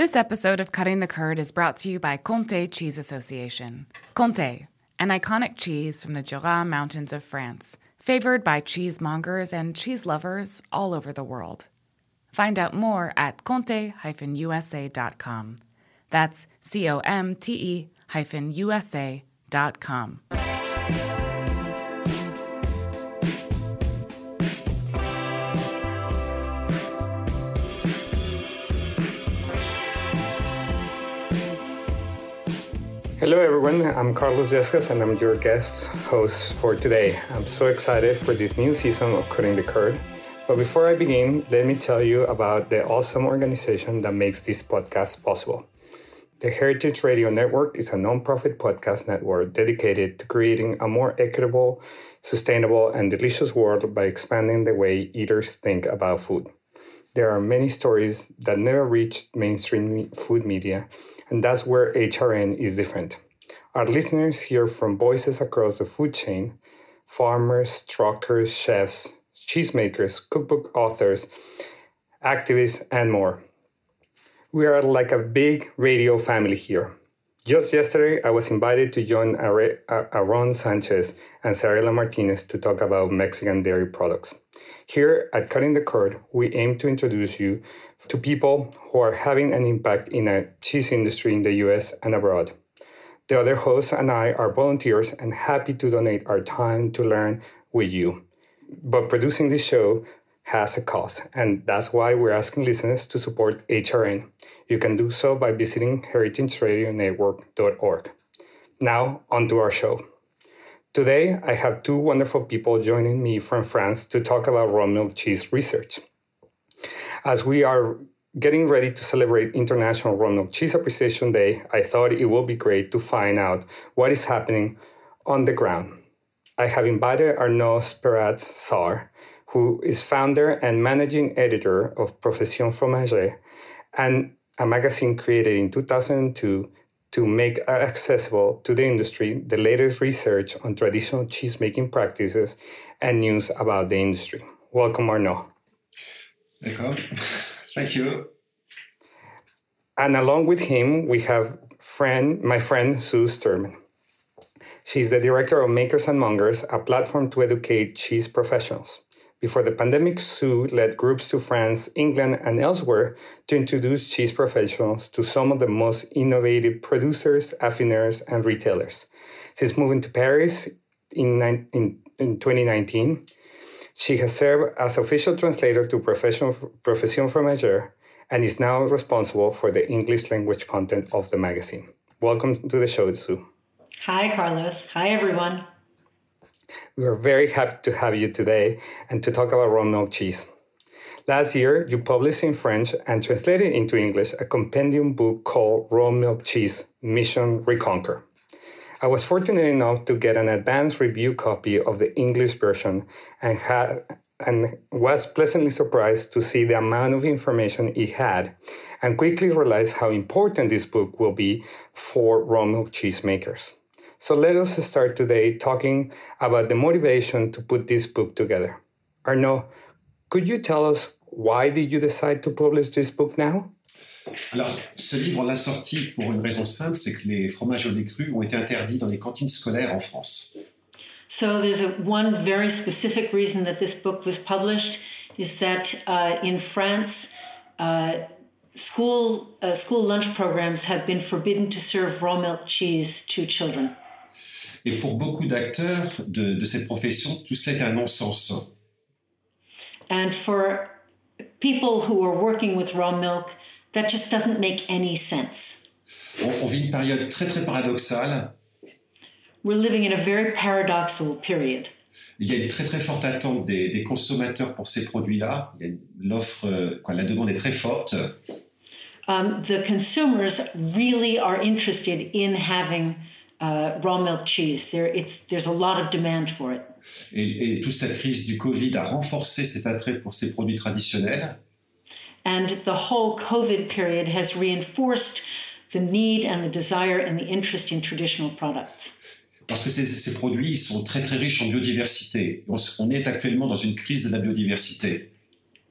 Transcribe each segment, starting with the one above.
This episode of Cutting the Curd is brought to you by Comté Cheese Association. Comté, an iconic cheese from the Jura Mountains of France, favored by cheesemongers and cheese lovers all over the world. Find out more at comte-usa.com. That's C O M T E hyphen USA.com. Hello, everyone. I'm Carlos Yescas, and I'm your guest host for today. I'm so excited for this new season of Cutting the Curd. But before I begin, let me tell you about the awesome organization that makes this podcast possible. The Heritage Radio Network is a nonprofit podcast network dedicated to creating a more equitable, sustainable, and delicious world by expanding the way eaters think about food. There are many stories that never reached mainstream food media and that's where HRN is different. Our listeners hear from voices across the food chain farmers, truckers, chefs, cheesemakers, cookbook authors, activists, and more. We are like a big radio family here. Just yesterday, I was invited to join Aaron Sanchez and Zarela Martinez to talk about Mexican dairy products. Here at Cutting the Curd, we aim to introduce you to people who are having an impact in the cheese industry in the US and abroad. The other hosts and I are volunteers and happy to donate our time to learn with you. But producing this show has a cost, and that's why we're asking listeners to support HRN. You can do so by visiting heritageradionetwork.org. Now, on to our show. Today, I have two wonderful people joining me from France to talk about raw milk cheese research. As we are getting ready to celebrate International Raw Milk Cheese Appreciation Day, I thought it would be great to find out what is happening on the ground. I have invited Arnaud Sperat-Czar, who is founder and managing editor of Profession Fromager, and a magazine created in 2002 to make accessible to the industry the latest research on traditional cheesemaking practices and news about the industry. Welcome, Arnaud. Welcome. Thank you. And along with him, we have friend, my friend Sue Sturman. She's the director of Makers and Mongers, a platform to educate cheese professionals. Before the pandemic, Sue led groups to France, England, and elsewhere to introduce cheese professionals to some of the most innovative producers, affineurs, and retailers. Since moving to Paris in, in, in 2019, she has served as official translator to Profession, Profession Fromager and is now responsible for the English language content of the magazine. Welcome to the show, Sue. Hi, Carlos. Hi, everyone. We are very happy to have you today and to talk about raw milk cheese. Last year, you published in French and translated into English a compendium book called Raw Milk Cheese Mission Reconquer. I was fortunate enough to get an advanced review copy of the English version and and was pleasantly surprised to see the amount of information it had and quickly realized how important this book will be for raw milk cheese makers. So let us start today talking about the motivation to put this book together. Arnaud, could you tell us why did you decide to publish this book now? Alors, ce livre, on l'a sorti pour une raison simple, c'est que les fromages au lait cru ont été interdits dans les cantines scolaires en France. So there's a, one very specific reason that this book was published is that uh, in France, uh, school uh, school lunch programs have been forbidden to serve raw milk cheese to children. Et pour beaucoup d'acteurs de, de, cette profession, tout cela est un non-sens. And for people who are working with raw milk, that just doesn't make any sense. On, on vit une période très très paradoxale. We're living in a very paradoxical period. Il y a une très très forte attente des, des consommateurs pour ces produits-là. L'offre, euh, la demande est très forte. Um, the consumers really are interested in having uh, raw milk cheese. There, it's, there's a lot of demand for it. Et, et toute cette crise du Covid a renforcé cet attrait pour ces produits traditionnels. And the whole COVID period has reinforced the need and the desire and the interest in traditional products. Parce que ces, ces produits sont très très riches en biodiversité. On, on est actuellement dans une crise de la biodiversité.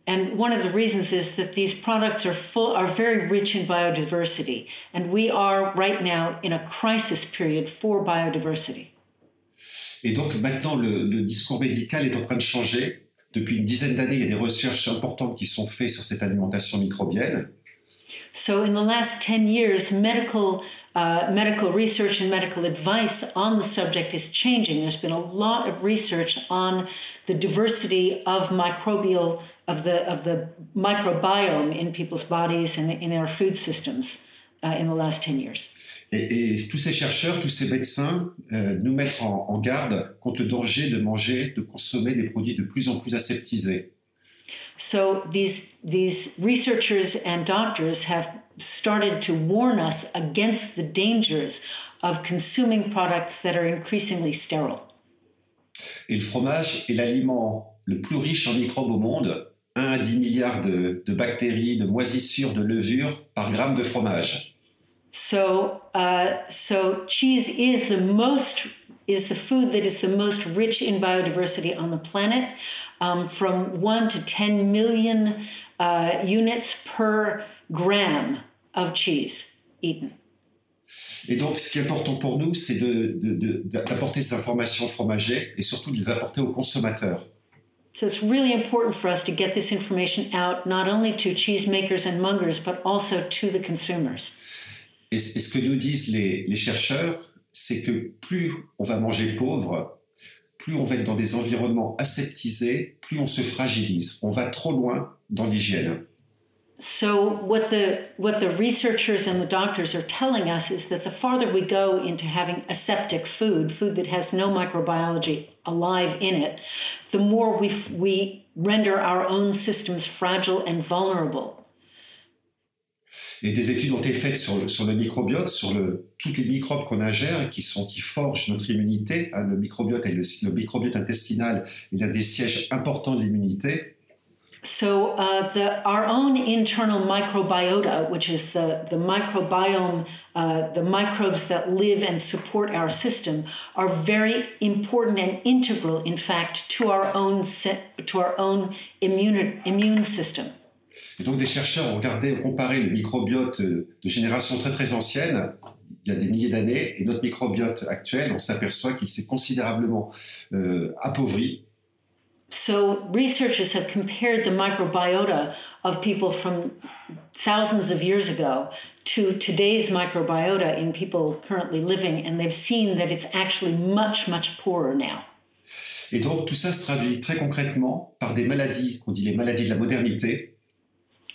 And one of the reasons is that these products are full are very rich in biodiversity. And we are right now in a crisis period for biodiversity. Et donc maintenant, le, le discours médical est en train de changer. Depuis une dizaine d'années, il y a des recherches importantes qui sont faites sur cette alimentation microbienne. So in the last 10 years, medical uh, medical research and medical advice on the subject is changing. There's been a lot of research on the diversity of microbial of the of the microbiome in people's bodies and in our food systems uh, in the last 10 years. Et, et, tous ces chercheurs, tous ces médecins euh, nous mettent en, en, garde contre le danger de manger, de consommer des produits de plus en plus aseptisés. So these these researchers and doctors have started to warn us against the dangers of consuming products that are increasingly sterile. Et le fromage est l'aliment le plus riche en microbes au monde, 1 à 10 milliards de, de bactéries, de moisissures, de levures par gramme de fromage. So, uh, so cheese is the most is the food that is the most rich in biodiversity on the planet, um, from one to ten million uh, units per gram of cheese eaten. Et donc, ce qui est important pour nous, c'est d'apporter de, de, ces informations fromagées et surtout de les apporter aux consommateurs. So it's really important for us to get this information out not only to cheesemakers and mongers, but also to the consumers. Et, ce que nous disent les, les chercheurs, c'est que plus on va manger pauvre, plus on va être dans des environnements aseptisés, plus on se fragilise. On va trop loin dans l'hygiène. So what the what the researchers and the doctors are telling us is that the farther we go into having aseptic food, food that has no microbiology alive in it, the more we we render our own systems fragile and vulnerable. Et des études ont été faites sur le, microbiote, sur le, toutes les microbes qu'on ingère, sont qui forgent notre immunité. Le microbiote et le, microbiote intestinal est l'un des sièges importants de l'immunité. So uh, the, our own internal microbiota, which is the, the microbiome, uh, the microbes that live and support our system, are very important and integral, in fact, to our own, to our own immune, immune system. Et donc des chercheurs ont regardé, ont comparé le microbiote de génération très très ancienne, il y a des milliers d'années, et notre microbiote actuel, on s'aperçoit qu'il s'est considérablement euh, appauvri So researchers have compared the microbiota of people from thousands of years ago to today's microbiota in people currently living, and they've seen that it's actually much, much poorer now. Et donc tout ça se traduit très concrètement par des maladies qu'on dit les maladies de la modernité.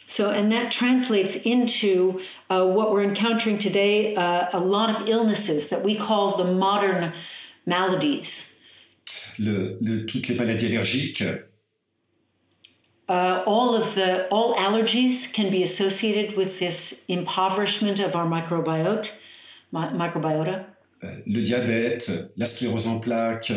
So, and that translates into uh, what we're encountering today uh, a lot of illnesses that we call the modern maladies le, le, toutes les maladies allergiques. Uh, all of the all allergies can be associated with this impoverishment of our microbiota. microbiota. Uh, le diabète, la sclérose en plaques.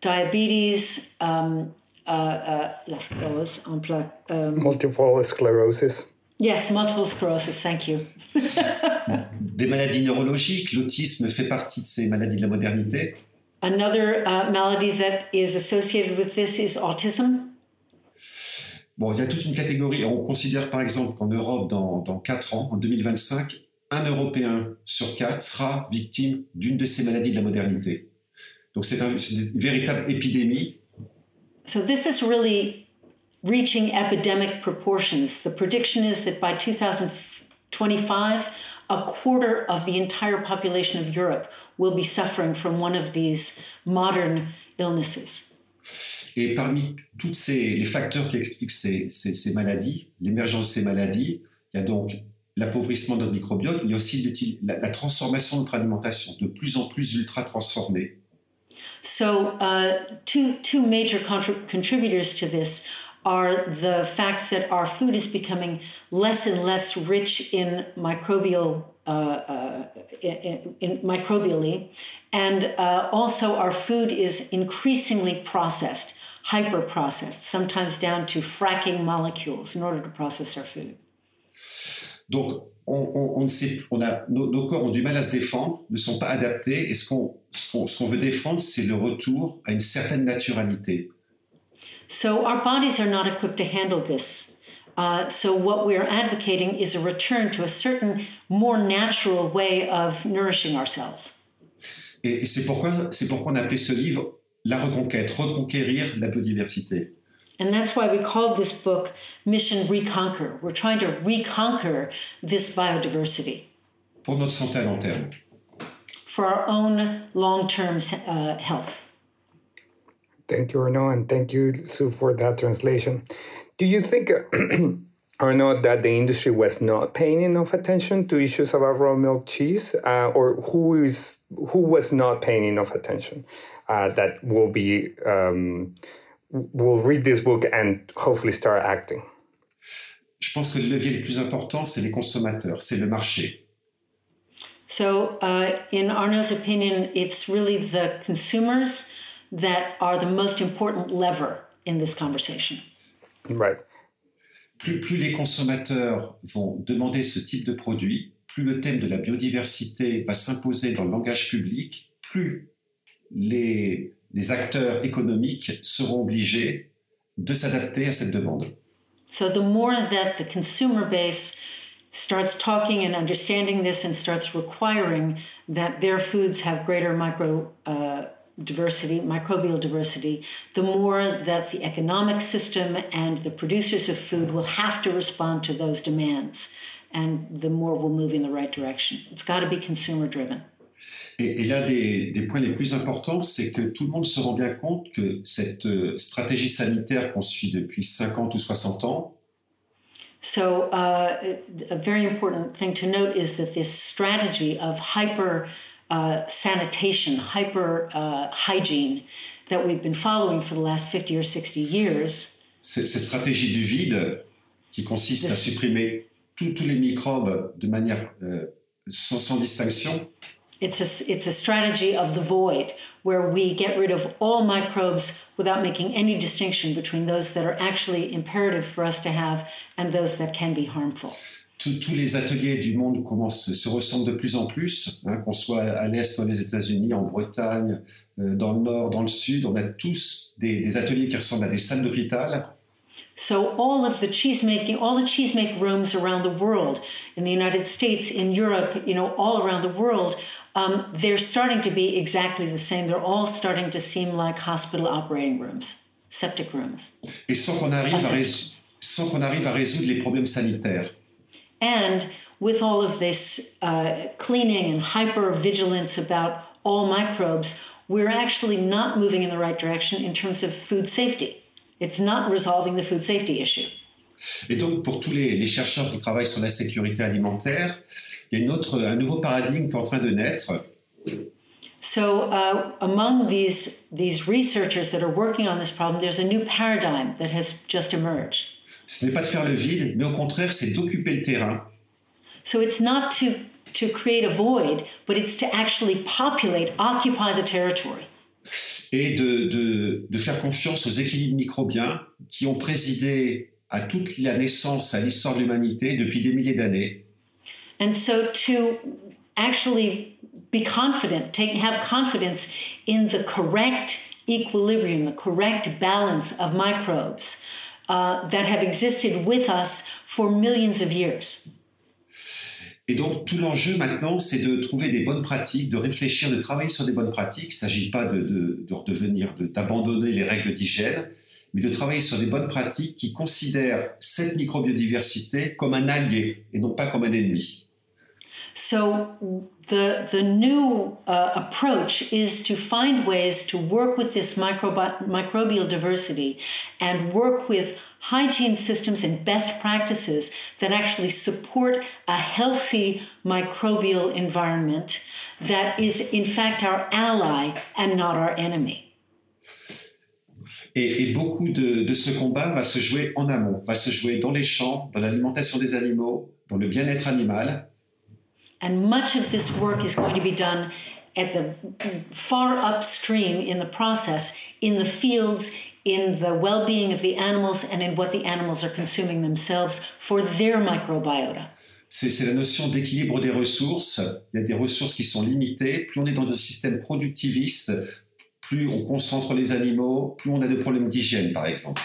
Diabetes, um, uh, uh la sclérose en plaques. Um, multiple sclerosis. Yes, multiple sclerosis, thank you. Des maladies neurologiques, l'autisme fait partie de ces maladies de la modernité. Another uh, malady that is associated with this is autism. Bon, il y a toute une catégorie. On considère par exemple qu'en Europe, dans, dans 4 ans, en 2025, un Européen sur 4 sera victime d'une de ces maladies de la modernité. Donc c'est un, une véritable épidémie. So this is really reaching epidemic proportions. The prediction is that by 2025, a quarter of the entire population of Europe will be suffering from one of these modern illnesses. Et parmi tous ces, les facteurs qui expliquent ces, ces, ces maladies, l'émergence de ces maladies, il y a donc l'appauvrissement de notre microbiote, mais il y a aussi la, la, transformation de notre alimentation, de plus en plus ultra transformée. So, uh, two, two major contributors to this are the fact that our food is becoming less and less rich in microbial uh, uh, in, in microbially, and uh, also our food is increasingly processed, hyper processed, sometimes down to fracking molecules in order to process our food. Donc, on, on, on, sait, on a, nos, nos, corps ont du mal à se défendre, ne sont pas adaptés, et ce qu'on ce qu'on veut défendre, c'est le retour à une certaine naturalité. So our bodies are not equipped to handle this. Uh, so what we're advocating is a return to a certain more natural way of nourishing ourselves. Et, c'est pourquoi, c'est pourquoi on a appelé ce livre La reconquête, reconquérir la biodiversité. And that's why we called this book Mission Reconquer. We're trying to reconquer this biodiversity Pour notre santé à long terme. for our own long-term uh, health. Thank you, Arnaud, and thank you, Sue, for that translation. Do you think, Arnaud, that the industry was not paying enough attention to issues about raw milk cheese, uh, or who is who was not paying enough attention? Uh, that will be um, will read this book and hopefully start acting. Je pense que le levier le plus important, c'est les consommateurs, c'est le marché. So, uh, in Arnaud's opinion, it's really the consumers that are the most important lever in this conversation. Right. Plus, plus les consommateurs vont demander ce type de produit, plus le thème de la biodiversité va s'imposer dans le langage public, plus les, les acteurs économiques seront obligés de s'adapter à cette demande. So, the more that the consumer base starts talking and understanding this and starts requiring that their foods have greater micro uh, diversity, microbial diversity, the more that the economic system and the producers of food will have to respond to those demands. And the more we'll move in the right direction. It's got to be consumer driven. Et, et l'un des, des points les plus importants, c'est que tout le monde se rend bien compte que cette euh, stratégie sanitaire qu'on suit depuis 50 ou 60 ans, So, uh, a very important thing to note is that this strategy of hyper uh, sanitation, hyper uh, hygiene that we've been following for the last 50 or 60 years, cette stratégie du vide qui consiste à Yes. supprimer tous les microbes de manière euh, sans, sans distinction, it's a, it's a strategy of the void where we get rid of all microbes without making any distinction between those that are actually imperative for us to have and those that can be harmful. Tous- les ateliers du monde commencent, se ressemblent de plus en plus, hein, qu'on soit à l'Est, dans les États-Unis, en Bretagne, euh, dans le Nord, dans le Sud, on a tous des, des ateliers qui ressemblent à des salles d'hôpital. So all of the cheese making, all the cheese make rooms around the world, in the United States, in Europe, you know, all around the world, um, they're starting to be exactly the same. They're all starting to seem like hospital operating rooms, septic rooms. Et sans qu'on arrive, Ah, à sans qu'on arrive à résoudre les problèmes sanitaires. And with all of this uh, cleaning and hyper vigilance about all microbes, we're actually not moving in the right direction in terms of food safety. It's not resolving the food safety issue. Et donc, pour tous les, les chercheurs qui travaillent sur la sécurité alimentaire, il y a une autre, un nouveau paradigme qui est en train de naître. So, uh, among these these researchers that are working on this problem, there's a new paradigm that has just emerged. Ce n'est pas de faire le vide, mais au contraire, c'est d'occuper le terrain So it's not to to create a void, but it's to actually populate, occupy the territory, et de, de, de faire confiance aux équilibres microbiens qui ont présidé à toute la naissance, à l'histoire de l'humanité depuis des milliers d'années. and so to actually be confident, take have confidence in the correct equilibrium, the correct balance of microbes uh, that have existed with us for millions of years. Et donc, tout l'enjeu maintenant, c'est de trouver des bonnes pratiques, de réfléchir, de travailler sur des bonnes pratiques. Il ne s'agit pas de, de, de redevenir, de- d'abandonner les règles d'hygiène, mais de travailler sur des bonnes pratiques qui considèrent cette microbiodiversité comme un allié et non pas comme un ennemi. So the the new uh, approach is to find ways to work with this microbi- microbial diversity and work with hygiene systems and best practices that actually support a healthy microbial environment that is in fact our ally and not our enemy. Et, et beaucoup de, de ce combat va se jouer en amont, va se jouer dans les champs, dans l'alimentation des animaux, dans le bien-être animal. And much of this work is going to be done at the far upstream in the process, in the fields, in the well being of the animals, and in what the animals are consuming themselves for their microbiota. C'est la notion d'équilibre des ressources. Il y a des ressources qui sont limitées. Plus on est dans un système productiviste, plus on concentre les animaux, plus on a de problèmes d'hygiène, par exemple.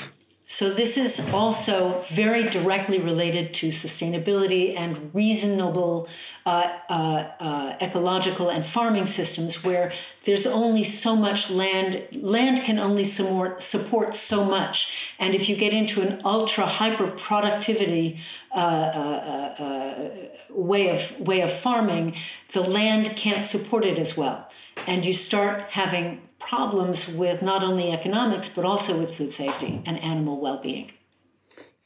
So this is also very directly related to sustainability and reasonable uh, uh, uh, ecological and farming systems where there's only so much land. Land can only support, support so much. And if you get into an ultra hyper productivity uh, uh, uh, way, of, way of farming, the land can't support it as well. And you start having problems with not only economics, but also with food safety and animal well being.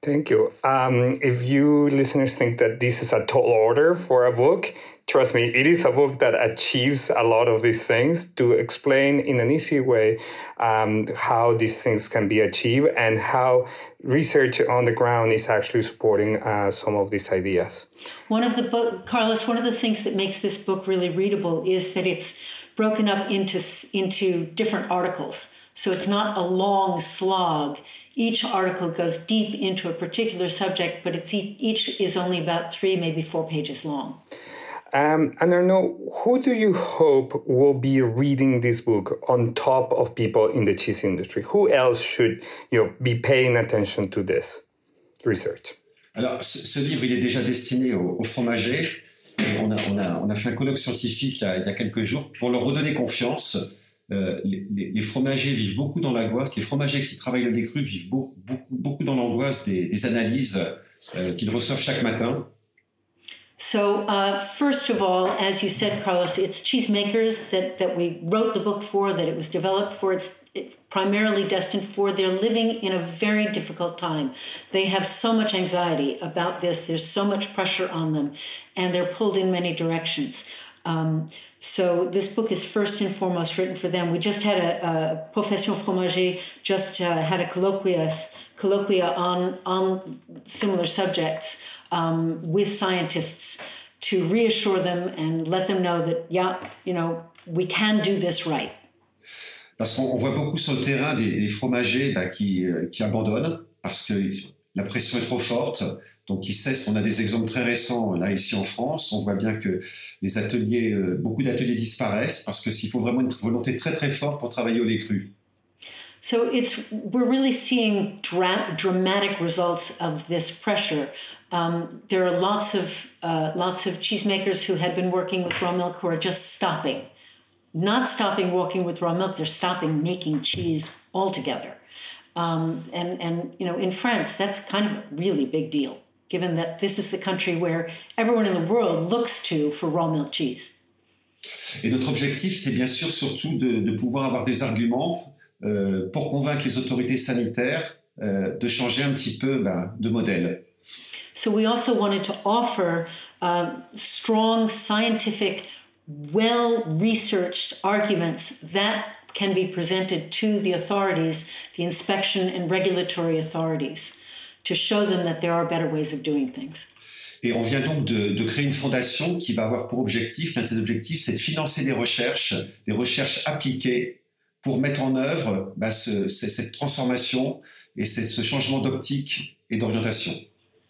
Thank you. Um, if you listeners think that this is a tall order for a book, trust me, it is a book that achieves a lot of these things to explain in an easy way um, how these things can be achieved and how research on the ground is actually supporting uh, some of these ideas. One of the book, Carlos, one of the things that makes this book really readable is that it's broken up into into different articles. So it's not a long slog. Each article goes deep into a particular subject, but it's each is only about three, maybe four pages long. Um, and I know who do you hope will be reading this book on top of people in the cheese industry? Who else should you know, be paying attention to this research? Alors, ce, ce livre, il est déjà destiné aux, aux fromagers, on a, fait un colloque scientifique il y a, quelques jours pour leur redonner confiance. Euh, les, fromagers vivent beaucoup dans l'angoisse. Les fromagers qui travaillent le lait vivent beaucoup, dans l'angoisse des, des, analyses euh, qu'ils reçoivent chaque matin. So, uh, first of all, as you said, Carlos, it's cheesemakers that, that we wrote the book for, that it was developed for. It's primarily destined for. They're living in a very difficult time. They have so much anxiety about this, there's so much pressure on them, and they're pulled in many directions. Um, so this book is first and foremost written for them. We just had a, a Profession Fromager just uh, had a colloquia, colloquia on on similar subjects um, with scientists to reassure them and let them know that, yeah, you know, we can do this right. Parce qu'on voit beaucoup sur le terrain des, des fromagers bah, qui, euh, qui abandonnent parce que la pression est trop forte. Donc, ils cessent. On a des exemples très récents là ici en France. On voit bien que les ateliers, euh, beaucoup d'ateliers disparaissent parce que s'il faut vraiment une volonté très très forte pour travailler au lait cru. So it's we're really seeing dra dramatic results of this pressure. Um, there are lots of uh, lots of cheesemakers who had been working with raw milk who are just stopping, not stopping working with raw milk. They're stopping making cheese altogether. Um, and and you know, in France, that's kind of a really big deal, given that this is the country where everyone in the world looks to for raw milk cheese. Et notre objectif, c'est bien sûr surtout de, de pouvoir avoir des arguments euh, pour convaincre les autorités sanitaires euh, de changer un petit peu ben, de modèle. So we also wanted to offer uh, strong scientific, well researched arguments that can be presented to the authorities, the inspection and regulatory authorities, to show them that there are better ways of doing things. Et on vient donc de, de, créer une fondation qui va avoir pour objectif, l'un de ses objectifs, c'est de financer des recherches, des recherches appliquées pour mettre en œuvre bah, ce, cette transformation et ce changement d'optique et d'orientation.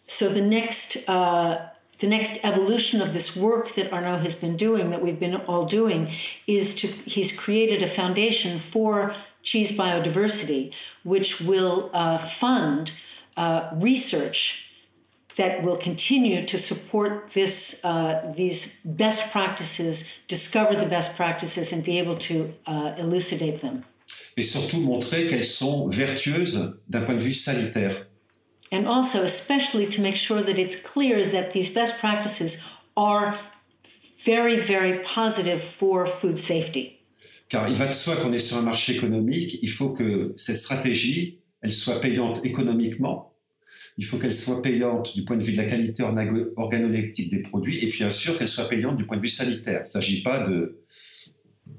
So the next uh, the next evolution of this work that Arnaud has been doing, that we've been all doing, is to he's created a foundation for cheese biodiversity, which will uh, fund uh, research that will continue to support this uh, these best practices, discover the best practices, and be able to uh, elucidate them. Et surtout montrer qu'elles sont vertueuses d'un point de vue sanitaire. And also especially to make sure that it's clear that these best practices are very, very positive for food safety. Car il va de soi qu'on est sur un marché économique, il faut que cette stratégie, elle soit payante économiquement, il faut qu'elle soit payante du point de vue de la qualité organoleptique des produits, et puis bien sûr qu'elle soit payante du point de vue sanitaire. Il ne s'agit pas de...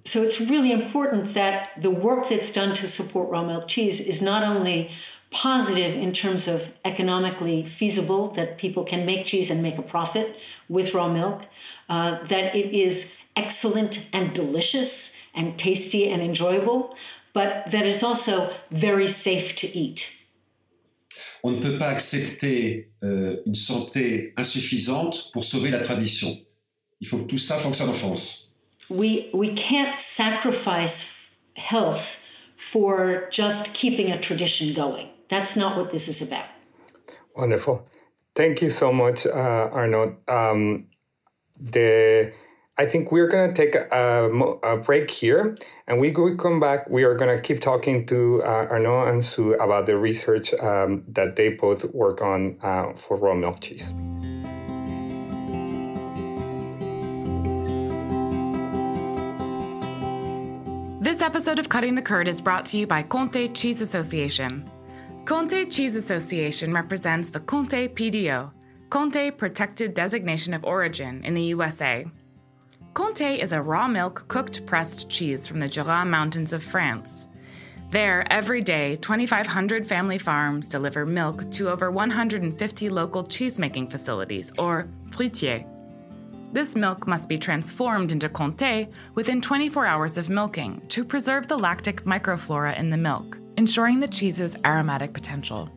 So it's really important that the work that's done to support raw milk cheese is not only positive in terms of economically feasible that people can make cheese and make a profit with raw milk, uh, that it is excellent and delicious and tasty and enjoyable, but that it's also very safe to eat. On ne peut pas accepter euh, une santé insuffisante pour sauver la tradition. Il faut que tout ça fonctionne en France. We, we can't sacrifice health for just keeping a tradition going. That's not what this is about. Wonderful. Thank you so much, uh, Arnaud. Um, the I think we're going to take a, a, break here, and we we come back. We are going to keep talking to uh, Arnaud and Sue about the research um, that they both work on uh, for raw milk cheese. This episode of Cutting the Curd is brought to you by Comté Cheese Association. Comté Cheese Association represents the Comté PDO, Comté Protected Designation of Origin in the USA. Comté is a raw milk cooked pressed cheese from the Jura Mountains of France. There, every day, 2,500 family farms deliver milk to over 150 local cheesemaking facilities, or fruitières. This milk must be transformed into Comté within 24 hours of milking to preserve the lactic microflora in the milk ensuring the cheese's aromatic potential.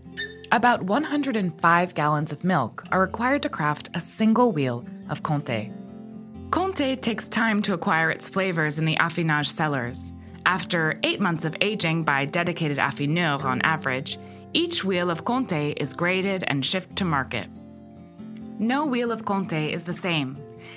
About 105 gallons of milk are required to craft a single wheel of Comté. Comté takes time to acquire its flavors in the affinage cellars. After eight months of aging by dedicated affineurs on average, each wheel of Comté is graded and shipped to market. No wheel of Comté is the same,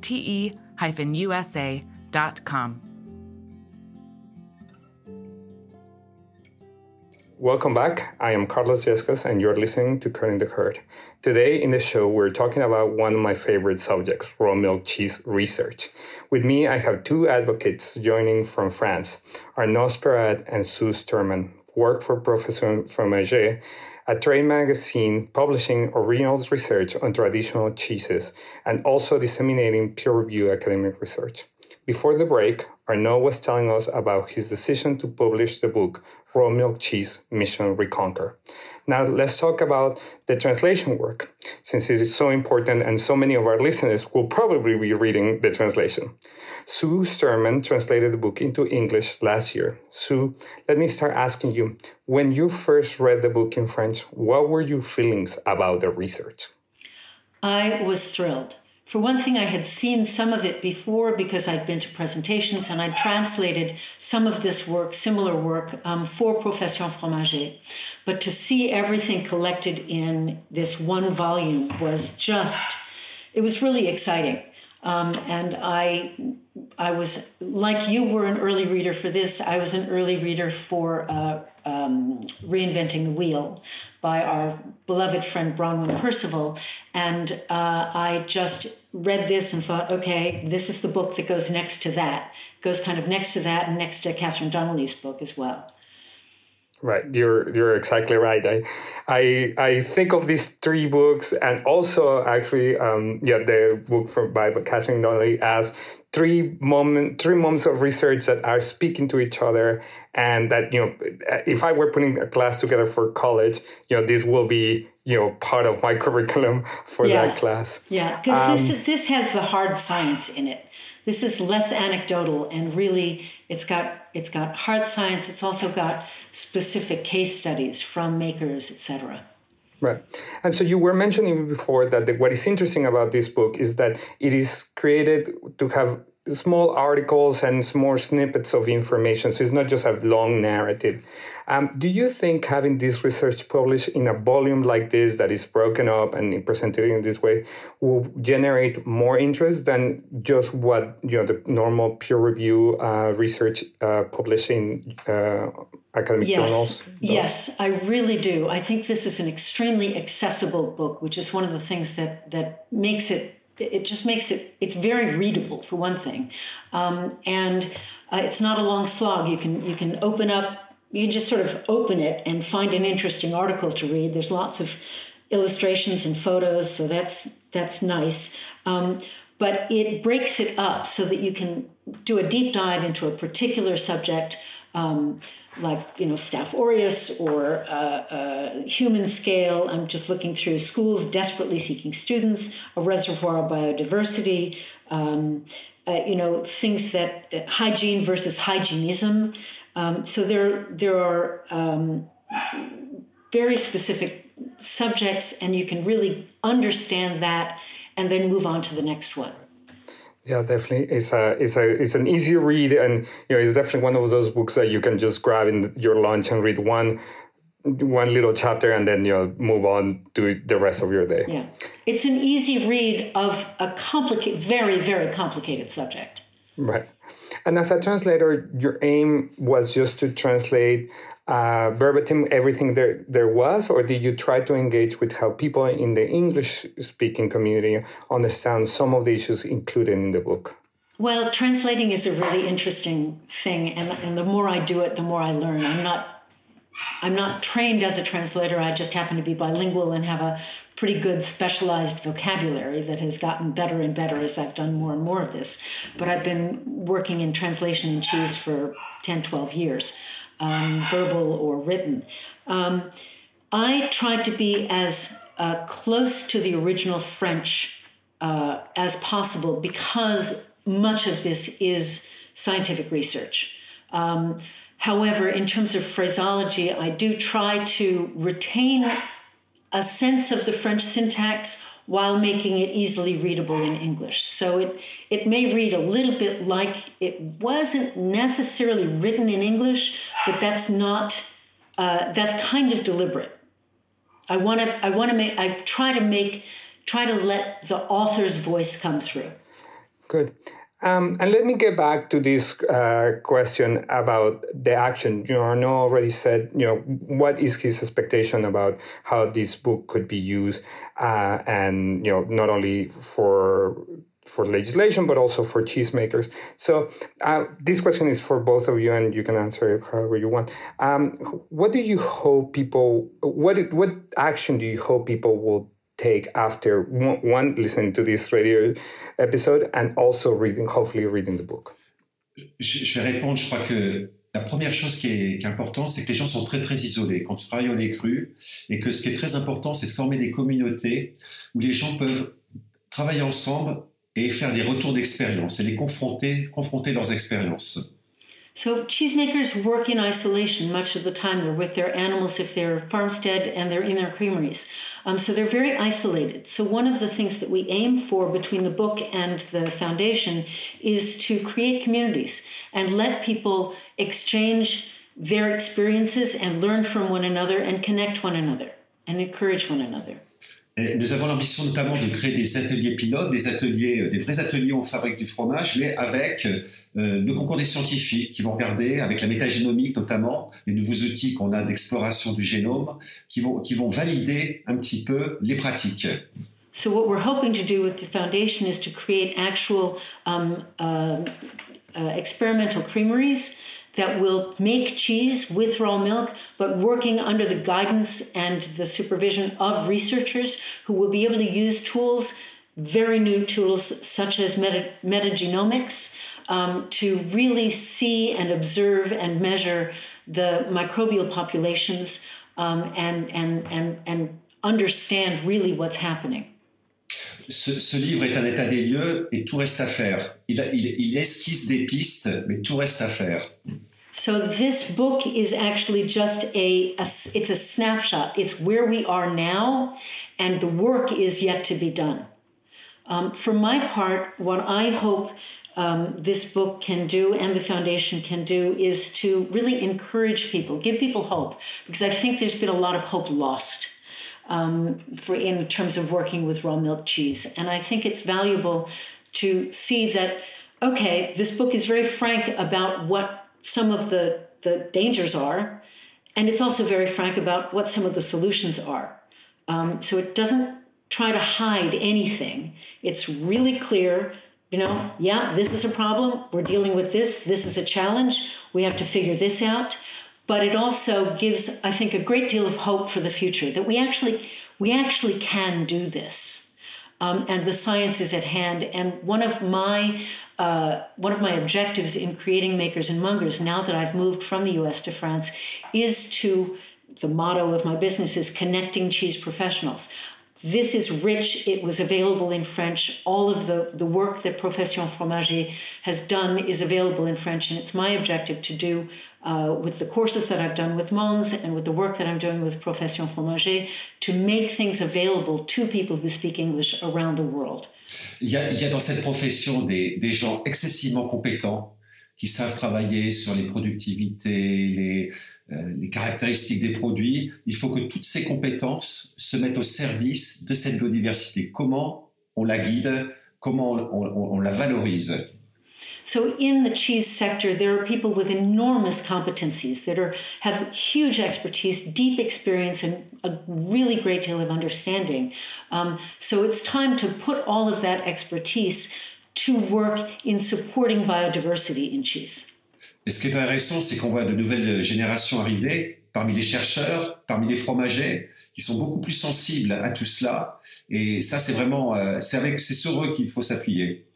te-usa.com. Welcome back. I am Carlos Yescas, and you're listening to Cutting the Curd. Today in the show, we're talking about one of my favorite subjects, raw milk cheese research. With me, I have two advocates joining from France, Arnaud Speratte and Sue Sturman, work for Profession Fromager a trade magazine publishing original research on traditional cheeses and also disseminating peer reviewed academic research. Before the break, Arnaud was telling us about his decision to publish the book Raw Milk Cheese Mission Reconquer. Now, let's talk about the translation work, since it is so important and so many of our listeners will probably be reading the translation. Sue Sturman translated the book into English last year. Sue, let me start asking you when you first read the book in French, what were your feelings about the research? I was thrilled. For one thing, I had seen some of it before because I'd been to presentations and I'd translated some of this work, similar work, um, for Profession Fromager. But to see everything collected in this one volume was just, it was really exciting. Um, and I, I was like you were an early reader for this. I was an early reader for uh, um, Reinventing the Wheel by our beloved friend Bronwen Percival, and uh, I just read this and thought, okay, this is the book that goes next to that. Goes kind of next to that and next to Catherine Donnelly's book as well. Right, you're you're exactly right. I I I think of these three books and also actually um, yeah the book from by Catherine Donnelly as three moment three moments of research that are speaking to each other and that you know if I were putting a class together for college, you know this will be you know part of my curriculum for yeah. that class. Yeah, because um, this this has the hard science in it. This is less anecdotal and really it's got it's got hard science. It's also got specific case studies from makers, etc. Right. And so you were mentioning before that the, what is interesting about this book is that it is created to have small articles and small snippets of information. So it's not just a long narrative. Um, do you think having this research published in a volume like this that is broken up and presented in this way will generate more interest than just what you know the normal peer review uh, research uh, published in uh, academic yes. journals? Does? Yes, I really do. I think this is an extremely accessible book, which is one of the things that that makes it it just makes it it's very readable for one thing. Um, and uh, it's not a long slog. You can you can open up you can just sort of open it and find an interesting article to read. There's lots of illustrations and photos so that's that's nice. Um, but it breaks it up so that you can do a deep dive into a particular subject um, like you know Staph aureus or uh, uh, human scale. I'm just looking through schools desperately seeking students, a reservoir of biodiversity. Um, uh, you know things that uh, hygiene versus hygienism. Um, so there there are um, very specific subjects, and you can really understand that, and then move on to the next one. Yeah, definitely. It's a it's a it's an easy read, and you know it's definitely one of those books that you can just grab in your lunch and read one one little chapter and then you know move on to the rest of your day. Yeah, it's an easy read of a complicated, very very complicated subject. Right, and as a translator, your aim was just to translate uh, verbatim everything there there was, or did you try to engage with how people in the English speaking community understand some of the issues included in the book? Well, translating is a really interesting thing, and, and the more I do it, the more I learn. I'm not I'm not trained as a translator. I just happen to be bilingual and have a pretty good specialized vocabulary that has gotten better and better as I've done more and more of this. But I've been working in translation in cheese for 10, 12 years um, verbal or written. Um, I tried to be as uh, close to the original French uh, as possible because much of this is scientific research. Um, however, in terms of phraseology, I do try to retain a sense of the French syntax while making it easily readable in English. So it, it may read a little bit like it wasn't necessarily written in English, but that's not, uh, that's kind of deliberate. I want to, I want to make, I try to make, try to let the author's voice come through. Good. Um, and let me get back to this uh, question about the action. You know, Arnaud already said, you know, what is his expectation about how this book could be used, uh, and you know, not only for for legislation but also for cheesemakers. So uh, this question is for both of you, and you can answer it however you want. Um, what do you hope people? What what action do you hope people will take after one, listening to this radio episode and also reading, hopefully reading the book? Je, je vais répondre. Je crois que la première chose qui est, importante, c'est que les gens sont très très isolés quand on travaille au lait et que ce qui est très important, c'est de former des communautés où les gens peuvent travailler ensemble et faire des retours d'expérience et les confronter, confronter leurs expériences. So cheesemakers work in isolation much of the time. They're with their animals if they're farmstead and they're in their creameries. Um, so they're very isolated. So one of the things that we aim for between the book and the foundation is to create communities and let people exchange their experiences and learn from one another and connect one another and encourage one another. Nous avons l'ambition notamment de créer des ateliers pilotes, des ateliers, euh, des vrais ateliers où on fabrique du fromage, mais avec euh, le concours des scientifiques qui vont regarder, avec la métagénomique notamment, les nouveaux outils qu'on a d'exploration du génome, qui vont, qui vont valider un petit peu les pratiques. So what we're hoping to do with the foundation is to create actual um, uh, uh, experimental creameries that will make cheese with raw milk, but working under the guidance and the supervision of researchers who will be able to use tools, very new tools such as meta- metagenomics, um, to really see and observe and measure the microbial populations um, and, and, and, and understand really what's happening. Ce, ce, livre est un état des lieux et tout reste à faire. Il, il, il, esquisse des pistes, mais tout reste à faire. So this book is actually just a, a it's a snapshot. It's where we are now, and the work is yet to be done. Um, for my part, what I hope um, this book can do and the foundation can do is to really encourage people, give people hope, because I think there's been a lot of hope lost um, for in terms of working with raw milk cheese. And I think it's valuable to see that, okay, this book is very frank about what some of the, the dangers are, and it's also very frank about what some of the solutions are. Um, so it doesn't try to hide anything. It's really clear, you know, yeah, this is a problem. We're dealing with this. This is a challenge. We have to figure this out but it also gives i think a great deal of hope for the future that we actually we actually can do this um, and the science is at hand and one of my uh, one of my objectives in creating makers and mongers now that I've moved from the US to France is to the motto of my business is connecting cheese professionals. This is rich. It was available in French. All of the, the work that Profession Fromager has done is available in French, and it's my objective to do uh, with the courses that I've done with Mons and with the work that I'm doing with Profession Fromager to make things available to people who speak English around the world. Il y a, il y a dans cette profession des, des gens excessivement compétents qui savent travailler sur les productivités, les, euh, les caractéristiques des produits. Il faut que toutes ces compétences se mettent au service de cette biodiversité. Comment on la guide? Comment on, on, on la valorise? So in the cheese sector, there are people with enormous competencies that are have huge expertise, deep experience, and a really great deal of understanding. Um, so it's time to put all of that expertise to work in supporting biodiversity in cheese. Et ce qui est intéressant, c'est qu'on voit de nouvelles générations arriver parmi les chercheurs, parmi les fromagers, qui sont beaucoup plus sensibles à tout cela. Et ça, c'est vraiment, euh, c'est avec, c'est sur eux qu'il faut s'appuyer.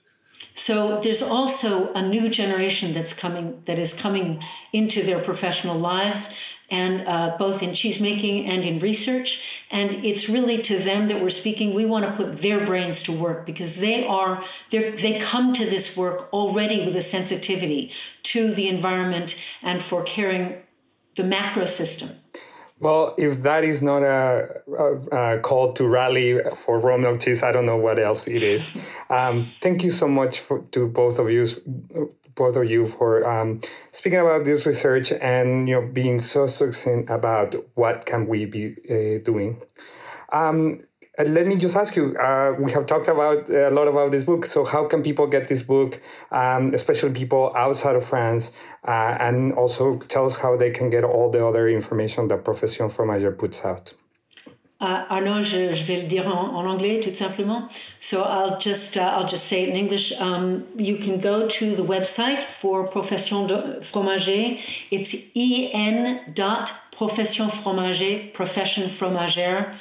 So there's also a new generation that's coming that is coming into their professional lives, and uh, both in cheese making and in research. And it's really to them that we're speaking. We want to put their brains to work because they are they come to this work already with a sensitivity to the environment and for caring the macro system. Well, if that is not a, a, a, call to rally for raw milk cheese, I don't know what else it is. um, thank you so much for, to both of you, both of you, for um, speaking about this research and you know being so succinct about what can we be uh, doing. Um, uh, let me just ask you uh, we have talked about uh, a lot about this book so how can people get this book um, especially people outside of france uh, and also tell us how they can get all the other information that profession fromager puts out uh, Arnaud, je, je, vais le dire en, en, anglais tout simplement. So I'll just I'll just say it in English. Um, you can go to the website for Profession Fromager. It's en dot profession fromager profession fromagère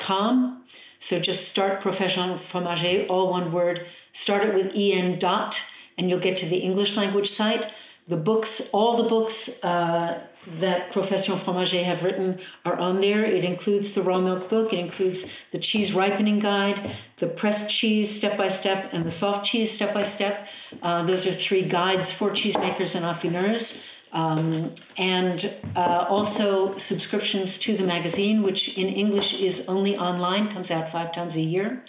com. So just start Profession Fromager, all one word. Start it with en dot, and you'll get to the English language site. The books, all the books uh, that Profession Fromager have written are on there. It includes the raw milk book, it includes the cheese ripening guide, the pressed cheese step by step, and the soft cheese step by step. Uh, those are three guides for cheesemakers and affineurs. Um, and uh, also subscriptions to the magazine, which in English is only online, comes out five times a year,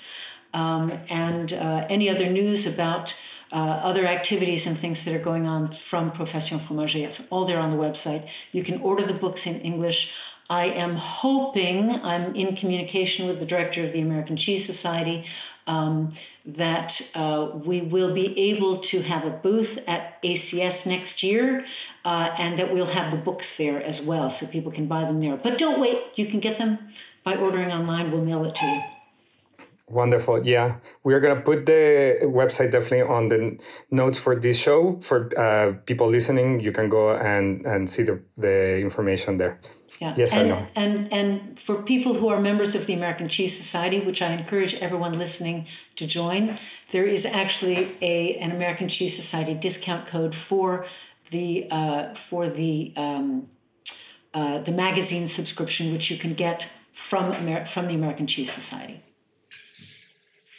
um, and uh, any other news about uh, other activities and things that are going on from Profession Fromager. It's all there on the website. You can order the books in English. I am hoping, I'm in communication with the director of the American Cheese Society, um, that uh, we will be able to have a booth at ACS next year uh, and that we'll have the books there as well so people can buy them there. But don't wait, you can get them by ordering online, we'll mail it to you. Wonderful. Yeah. We are going to put the website definitely on the notes for this show. For uh, people listening, you can go and, and see the, the information there. Yeah. Yes, and, I know. And, and for people who are members of the American Cheese Society, which I encourage everyone listening to join, there is actually a, an American Cheese Society discount code for the, uh, for the, um, uh, the magazine subscription, which you can get from, Amer- from the American Cheese Society.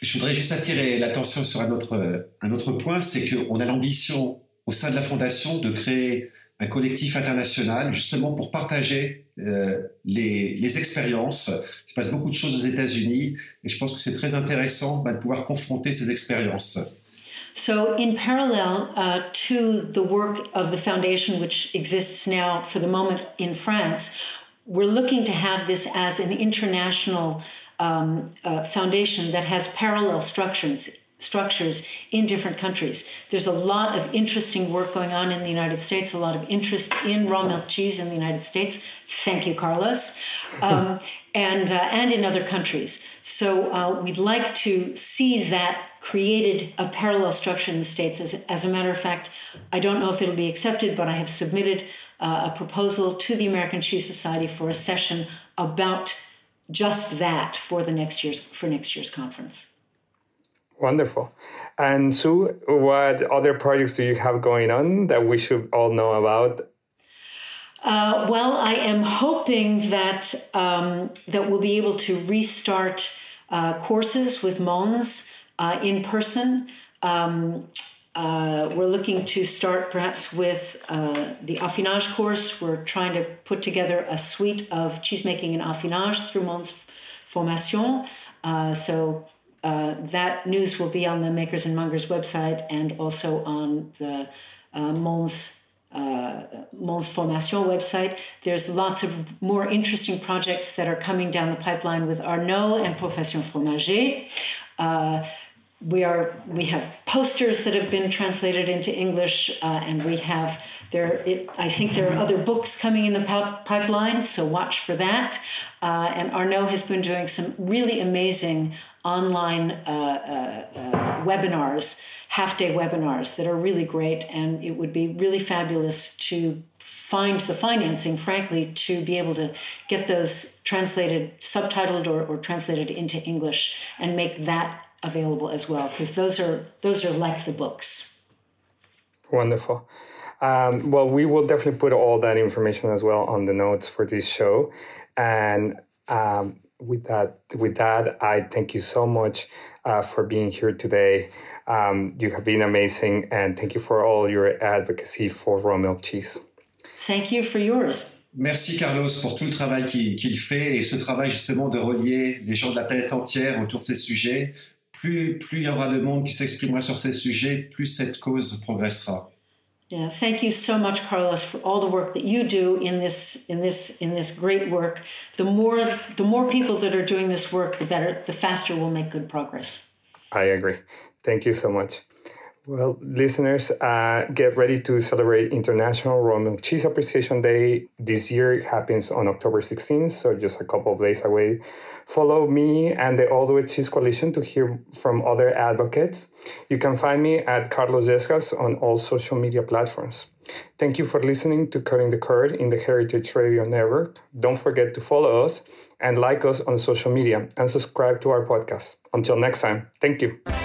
Je voudrais juste attirer l'attention sur un autre, un autre point, c'est qu'on a l'ambition au sein de la Fondation de créer un collectif international justement pour partager euh, les, les, expériences. Il se passe beaucoup de choses aux États-Unis et je pense que c'est très intéressant bah, de pouvoir confronter ces expériences. So, in parallel uh, to the work of the foundation, which exists now for the moment in France, we're looking to have this as an international um, uh, foundation that has parallel structures structures in different countries. There's a lot of interesting work going on in the United States, a lot of interest in raw milk cheese in the United States. Thank you, Carlos. Um, and, uh, and in other countries. So uh, we'd like to see that created a parallel structure in the States. As, as a matter of fact, I don't know if it'll be accepted, but I have submitted uh, a proposal to the American Cheese Society for a session about just that for the next year's for next year's conference. Wonderful. And Sue, what other projects do you have going on that we should all know about? Uh, well, I am hoping that um, that we'll be able to restart uh, courses with Mons uh, in person. Um, uh, we're looking to start perhaps with uh, the affinage course. We're trying to put together a suite of cheesemaking and affinage through Mons Formation. Uh, so uh, that news will be on the Makers and Mongers website and also on the uh, Mons, uh, Mons Formation website. There's lots of more interesting projects that are coming down the pipeline with Arnaud and Profession Fromager. We are we have posters that have been translated into English, uh, and we have there. It, I think there are other books coming in the pipeline, so watch for that. Uh, and Arnaud has been doing some really amazing online uh, uh, uh, webinars, half day webinars that are really great. And it would be really fabulous to find the financing, frankly, to be able to get those translated, subtitled, or, or translated into English and make that available as well, because those are those are like the books. Wonderful. Um, well, we will definitely put all that information as well on the notes for this show, and um, with that, with that, I thank you so much uh, for being here today. Um, you have been amazing, and thank you for all your advocacy for raw milk cheese. Thank you for yours. Merci Carlos pour tout le travail qu'il qu fait et ce travail justement de relier les gens de la planète entière autour de ces sujets. Plus, plus il y aura de monde qui s'exprimera sur ces sujets, plus cette cause progressera. Yeah, thank you so much, Carlos, for all the work that you do in this in this in this great work. The more the more people that are doing this work, the better, the faster we'll make good progress. I agree. Thank you so much. Well, listeners, uh, get ready to celebrate International Milk Cheese Appreciation Day. This year it happens on October 16th, so just a couple of days away. Follow me and the Oldways Cheese Coalition to hear from other advocates. You can find me at Carlos Yescas on all social media platforms. Thank you for listening to Cutting the Curd in the Heritage Radio Network. Don't forget to follow us and like us on social media and subscribe to our podcast. Until next time, thank you.